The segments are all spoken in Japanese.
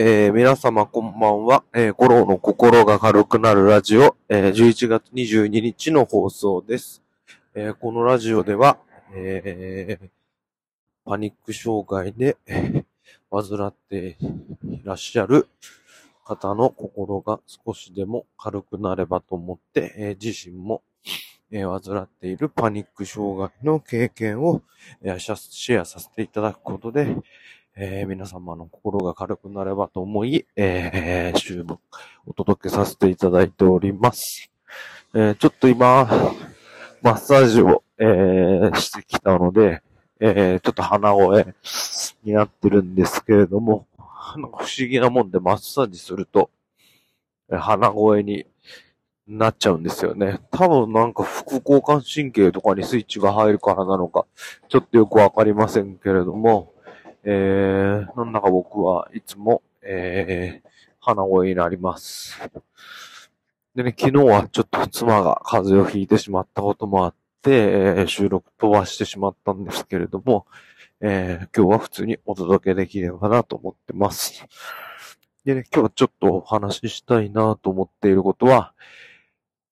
えー皆様こんばんは。えー、コロの心が軽くなるラジオ、えー11月22日の放送です。えーこのラジオでは、えーパニック障害でえー患っていらっしゃる方の心が少しでも軽くなればと思って、えー自身も、えー患っているパニック障害の経験を、えーシェアさせていただくことで、えー皆様の心が軽くなればと思い、えー、週もお届けさせていただいております。えーちょっと今、マッサージを、えーしてきたので、えーちょっと鼻声になってるんですけれども、なんか不思議なもんでマッサージすると、鼻声になっちゃうんですよね。多分なんか副交感神経とかにスイッチが入るからなのか、ちょっとよくわかりませんけれども、えー、なんだか僕はいつも、えー、鼻声になります。でね、昨日はちょっと妻が風邪をひいてしまったこともあって、えー収録飛ばしてしまったんですけれども、えー、今日は普通にお届けできればなと思ってます。でね、今日はちょっとお話ししたいなと思っていることは、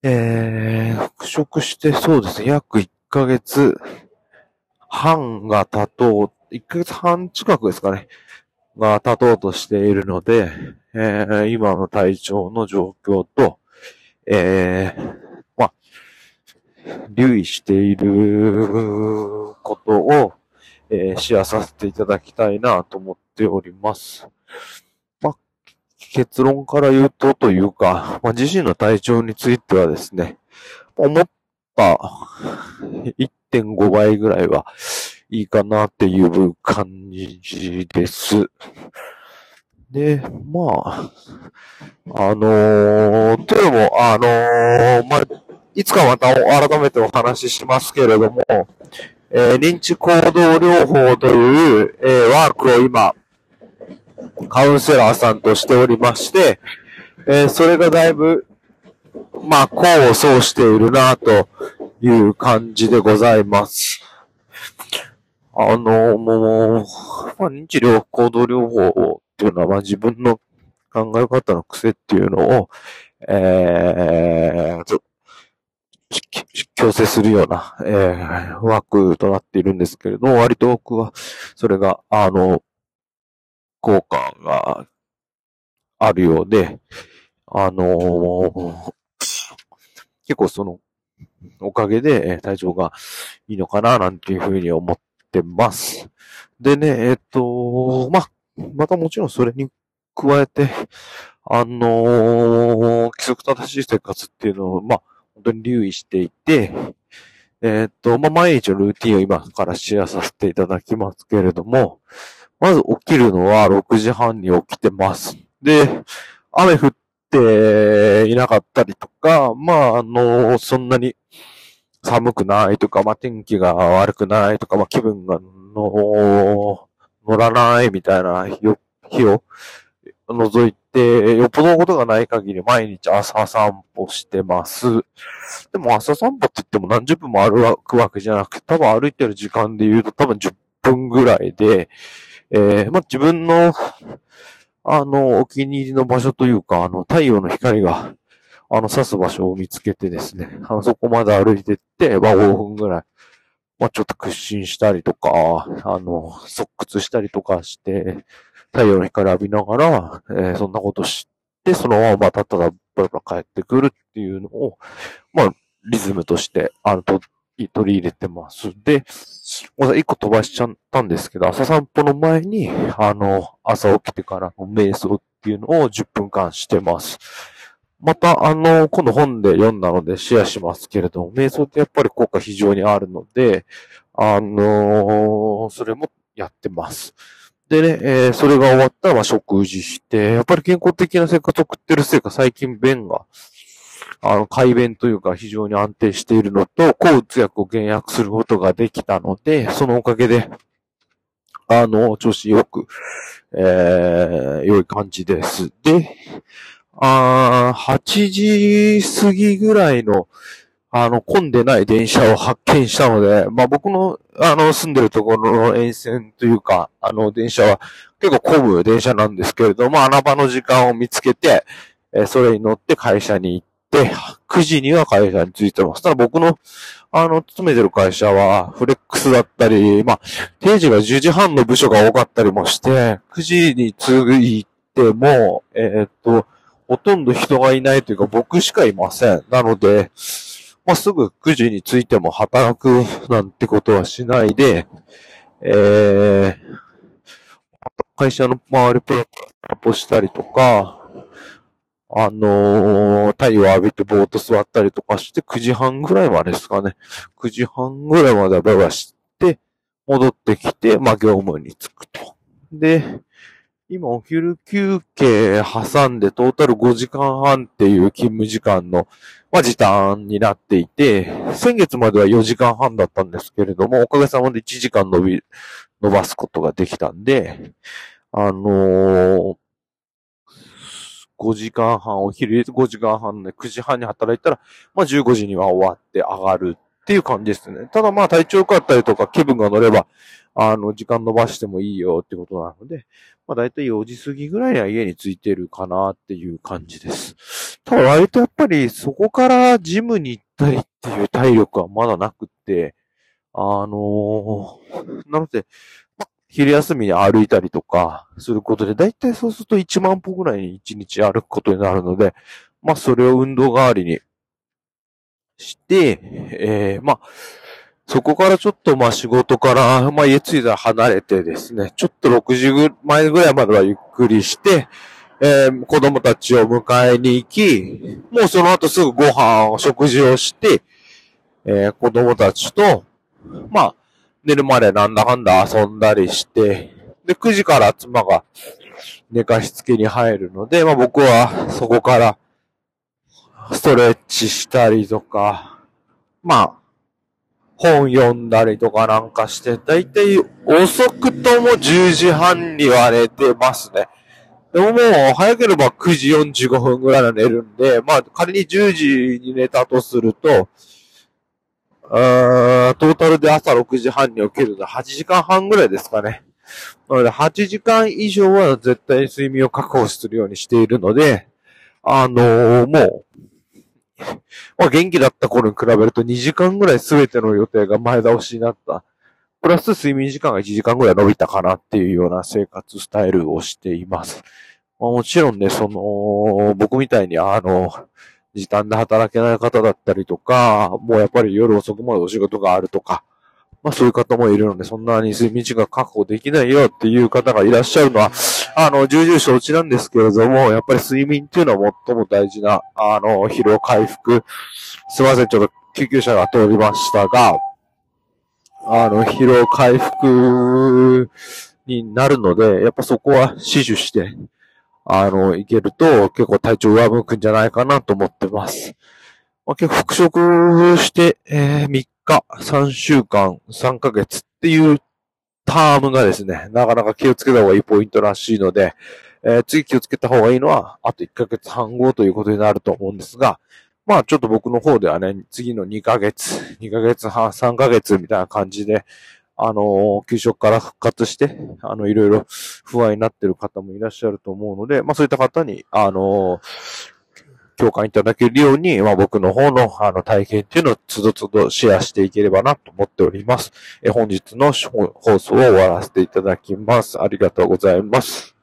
えー、復職してそうですね、約1ヶ月半が経とう、1ヶ月半近くですかね、が経とうとしているので、えー今の体調の状況と、えーまあ、留意していることを、えーシェアさせていただきたいなと思っております。まあ、結論から言うとというか、まあ、自身の体調についてはですね、思った1.5倍ぐらいはいいかなっていう感じです。で、まあ、あのー、というのも、あのー、まあ、いつかまた改めてお話ししますけれども、えー認知行動療法という、えーワークを今、カウンセラーさんとしておりまして、えーそれがだいぶ、まあ、功を奏しているなという感じでございます。あの、もう、まあ、認知療行動療法っていうのは、まあ、自分の考え方の癖っていうのを、えー、強制するような、えー、ワークとなっているんですけれども、割と僕は、それが、あの、効果があるようで、あの結構その、おかげで体調がいいのかな、なんていうふうに思ってます。でね、えっと、ま、またもちろんそれに加えて、あのー規則正しい生活っていうのを、ま、本当に留意していて、えっと、まあ、毎日のルーティンを今からシェアさせていただきますけれども、まず起きるのは6時半に起きてます。で、雨降っていなかったりとか、まあ、あの、そんなに寒くないとか、まあ、天気が悪くないとか、まあ、気分がの乗らないみたいな日を日を除いて、よっぽどのことがない限り毎日朝散歩してます。でも朝散歩って言っても何十分も歩くわけじゃなくて、多分歩いてる時間で言うと多分10分ぐらいで、えー、まあ、自分の、あの、お気に入りの場所というか、あの、太陽の光が、あの、刺す場所を見つけてですね、あの、そこまで歩いてって、まあ、5分ぐらい、まあ、ちょっと屈伸したりとか、あの、側屈したりとかして、太陽の光浴びながら、えーそんなことして、そのまままたただ、ブラブラ帰ってくるっていうのを、まあ、リズムとして、あの、と取り入れてます。で、ま一個飛ばしちゃったんですけど、朝散歩の前に、あの、朝起きてからの瞑想っていうのを10分間してます。また、あの、今度本で読んだのでシェアしますけれども、瞑想ってやっぱり効果非常にあるので、あのそれもやってます。でね、えーそれが終わったら、まあ、食事して、やっぱり健康的な生活を送ってるせいか、最近便が、あの、改便というか非常に安定しているのと、抗うつ薬を減薬することができたので、そのおかげで、あの、調子よく、えー、良い感じです。で、あ8時過ぎぐらいの、あの、混んでない電車を発見したので、まあ僕の、あの、住んでるところの沿線というか、あの、電車は結構混む電車なんですけれども、穴場の時間を見つけて、え、それに乗って会社に行って、9時には会社に着いてます。ただ僕の、あの、勤めてる会社は、フレックスだったり、まあ、定時が10時半の部署が多かったりもして、9時に着いても、えー、っと、ほとんど人がいないというか僕しかいません。なので、まあ、すぐ9時に着いても働くなんてことはしないで、えー、会社の周りプラプラポしたりとか、あのー、太陽浴びてぼーっと座ったりとかして、9時半ぐらいまでですかね。9時半ぐらいまでババして、戻ってきて、まあ、業務に着くと。で、今お昼休憩挟んでトータル5時間半っていう勤務時間の、まあ、時短になっていて、先月までは4時間半だったんですけれども、おかげさまで1時間伸び、伸ばすことができたんで、あのー、5時間半、お昼5時間半で9時半に働いたら、まあ15時には終わって上がるっていう感じですね。ただまあ体調良かったりとか気分が乗れば、あの、時間伸ばしてもいいよってことなので、まあ大体4時過ぎぐらいには家に着いてるかなっていう感じです。ただ割とやっぱりそこからジムに行ったりっていう体力はまだなくって、あのー、なので、昼休みに歩いたりとかすることで、だいたいそうすると1万歩ぐらいに1日歩くことになるので、まあそれを運動代わりにして、えー、まあ、そこからちょっとまあ仕事から、まあ家着いたら離れてですね、ちょっと6時ぐ前ぐらいまではゆっくりして、えー、子供たちを迎えに行き、もうその後すぐご飯を、食事をして、えー、子供たちと、まあ、寝るまでなんだかんだ遊んだりして、で、9時から妻が寝かしつけに入るので、まあ僕はそこからストレッチしたりとか、まあ、本読んだりとかなんかして、だいたい遅くとも10時半には寝てますね。でももう早ければ9時45分ぐらいは寝るんで、まあ仮に10時に寝たとすると、あトータルで朝6時半に起きるの8時間半ぐらいですかね。なので8時間以上は絶対に睡眠を確保するようにしているので、あのー、もう、まあ、元気だった頃に比べると2時間ぐらい全ての予定が前倒しになった。プラス睡眠時間が1時間ぐらい伸びたかなっていうような生活スタイルをしています。まあ、もちろんね、その、僕みたいにあの、時短で働けない方だったりとか、もうやっぱり夜遅くまでお仕事があるとか、まあそういう方もいるので、そんなに睡眠時間確保できないよっていう方がいらっしゃるのは、あの、重々承知なんですけれども、やっぱり睡眠っていうのは最も大事な、あの、疲労回復。すいません、ちょっと救急車が通りましたが、あの、疲労回復になるので、やっぱそこは死守して、あの、いけると結構体調上向くんじゃないかなと思ってます。まあ、結構復職して、えー、3日、3週間、3ヶ月っていうタームがですね、なかなか気をつけた方がいいポイントらしいので、えー、次気をつけた方がいいのは、あと1ヶ月半後ということになると思うんですが、まあちょっと僕の方ではね、次の2ヶ月、2ヶ月半、3ヶ月みたいな感じで、あの、給食から復活して、あの、いろいろ不安になってる方もいらっしゃると思うので、まあそういった方に、あの、共感いただけるように、まあ僕の方の、あの、体験っていうのをつどつどシェアしていければなと思っております。え本日の放送を終わらせていただきます。ありがとうございます。